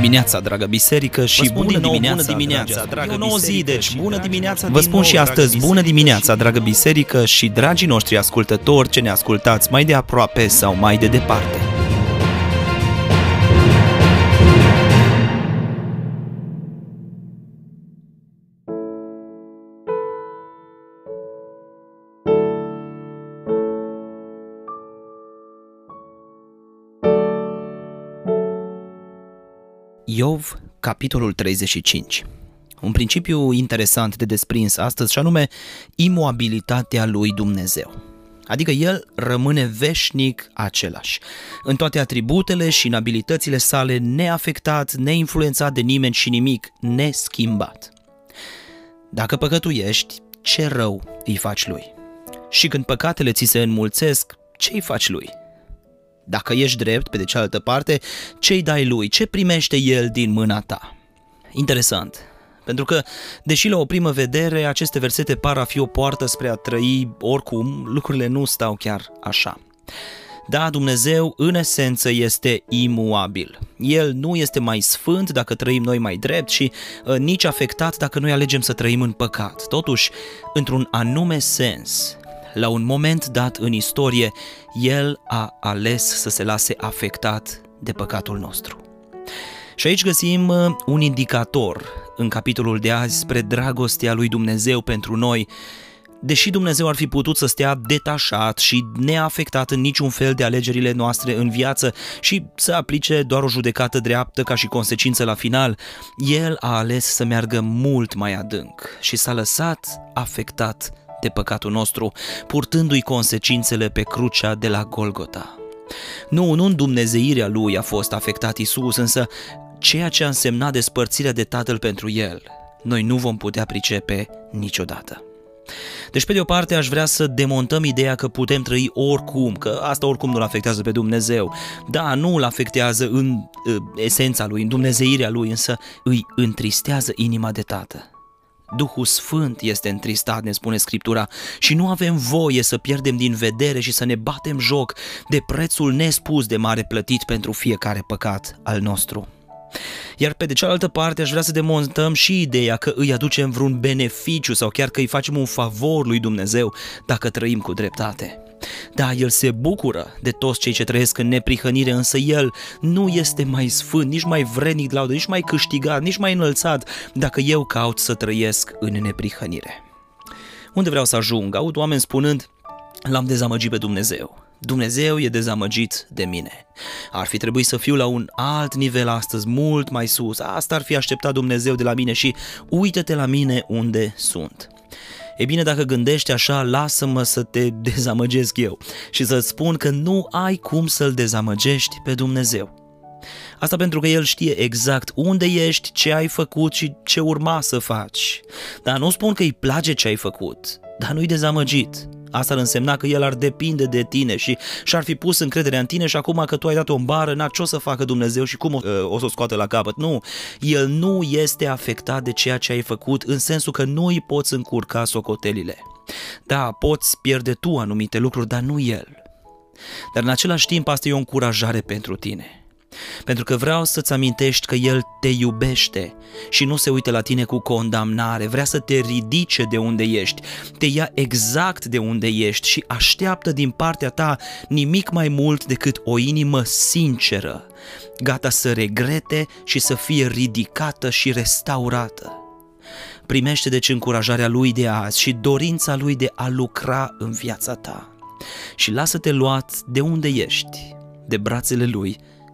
dimineața, dragă biserică, și bună din nou, dimineața, bună dimineața, dragă E o nouă zi, biserică, deci și bună dragi dimineața noștri. Vă din spun nou, și dragă astăzi, bună biserică, dimineața, și- dragă biserică și dragii noștri ascultători ce ne ascultați mai de aproape sau mai de departe. Iov, capitolul 35. Un principiu interesant de desprins astăzi și anume imobilitatea lui Dumnezeu. Adică el rămâne veșnic același, în toate atributele și în abilitățile sale neafectat, neinfluențat de nimeni și nimic, neschimbat. Dacă păcătuiești, ce rău îi faci lui? Și când păcatele ți se înmulțesc, ce îi faci lui? Dacă ești drept, pe de cealaltă parte, ce-i dai lui? Ce primește el din mâna ta? Interesant, pentru că, deși la o primă vedere aceste versete par a fi o poartă spre a trăi oricum, lucrurile nu stau chiar așa. Da, Dumnezeu în esență este imuabil. El nu este mai sfânt dacă trăim noi mai drept și uh, nici afectat dacă noi alegem să trăim în păcat. Totuși, într-un anume sens, la un moment dat în istorie, El a ales să se lase afectat de păcatul nostru. Și aici găsim uh, un indicator în capitolul de azi spre dragostea lui Dumnezeu pentru noi. Deși Dumnezeu ar fi putut să stea detașat și neafectat în niciun fel de alegerile noastre în viață și să aplice doar o judecată dreaptă ca și consecință la final, El a ales să meargă mult mai adânc și s-a lăsat afectat de păcatul nostru, purtându-i consecințele pe crucea de la Golgota. Nu, nu în dumnezeirea lui a fost afectat Isus, însă ceea ce a însemnat despărțirea de Tatăl pentru el, noi nu vom putea pricepe niciodată. Deci, pe de o parte, aș vrea să demontăm ideea că putem trăi oricum, că asta oricum nu-L afectează pe Dumnezeu. Da, nu îl afectează în uh, esența lui, în dumnezeirea lui, însă îi întristează inima de Tată. Duhul Sfânt este întristat, ne spune Scriptura, și nu avem voie să pierdem din vedere și să ne batem joc de prețul nespus de mare plătit pentru fiecare păcat al nostru. Iar pe de cealaltă parte aș vrea să demontăm și ideea că îi aducem vreun beneficiu sau chiar că îi facem un favor lui Dumnezeu dacă trăim cu dreptate. Da, El se bucură de toți cei ce trăiesc în neprihănire, însă El nu este mai sfânt, nici mai vrednic de laudă, nici mai câștigat, nici mai înălțat dacă eu caut să trăiesc în neprihănire. Unde vreau să ajung? Aud oameni spunând, l-am dezamăgit pe Dumnezeu. Dumnezeu e dezamăgit de mine. Ar fi trebuit să fiu la un alt nivel astăzi, mult mai sus. Asta ar fi așteptat Dumnezeu de la mine și uită-te la mine unde sunt. E bine, dacă gândești așa, lasă-mă să te dezamăgesc eu și să-ți spun că nu ai cum să-L dezamăgești pe Dumnezeu. Asta pentru că El știe exact unde ești, ce ai făcut și ce urma să faci. Dar nu spun că îi place ce ai făcut, dar nu-i dezamăgit. Asta ar însemna că el ar depinde de tine și și-ar fi pus încrederea în tine și acum că tu ai dat-o în bară, na, ce o să facă Dumnezeu și cum o, o să o scoată la capăt? Nu, el nu este afectat de ceea ce ai făcut în sensul că nu îi poți încurca socotelile. Da, poți pierde tu anumite lucruri, dar nu el. Dar în același timp asta e o încurajare pentru tine. Pentru că vreau să-ți amintești că El te iubește și nu se uită la tine cu condamnare, vrea să te ridice de unde ești, te ia exact de unde ești și așteaptă din partea ta nimic mai mult decât o inimă sinceră, gata să regrete și să fie ridicată și restaurată. Primește deci încurajarea Lui de azi și dorința Lui de a lucra în viața ta și lasă-te luat de unde ești, de brațele Lui,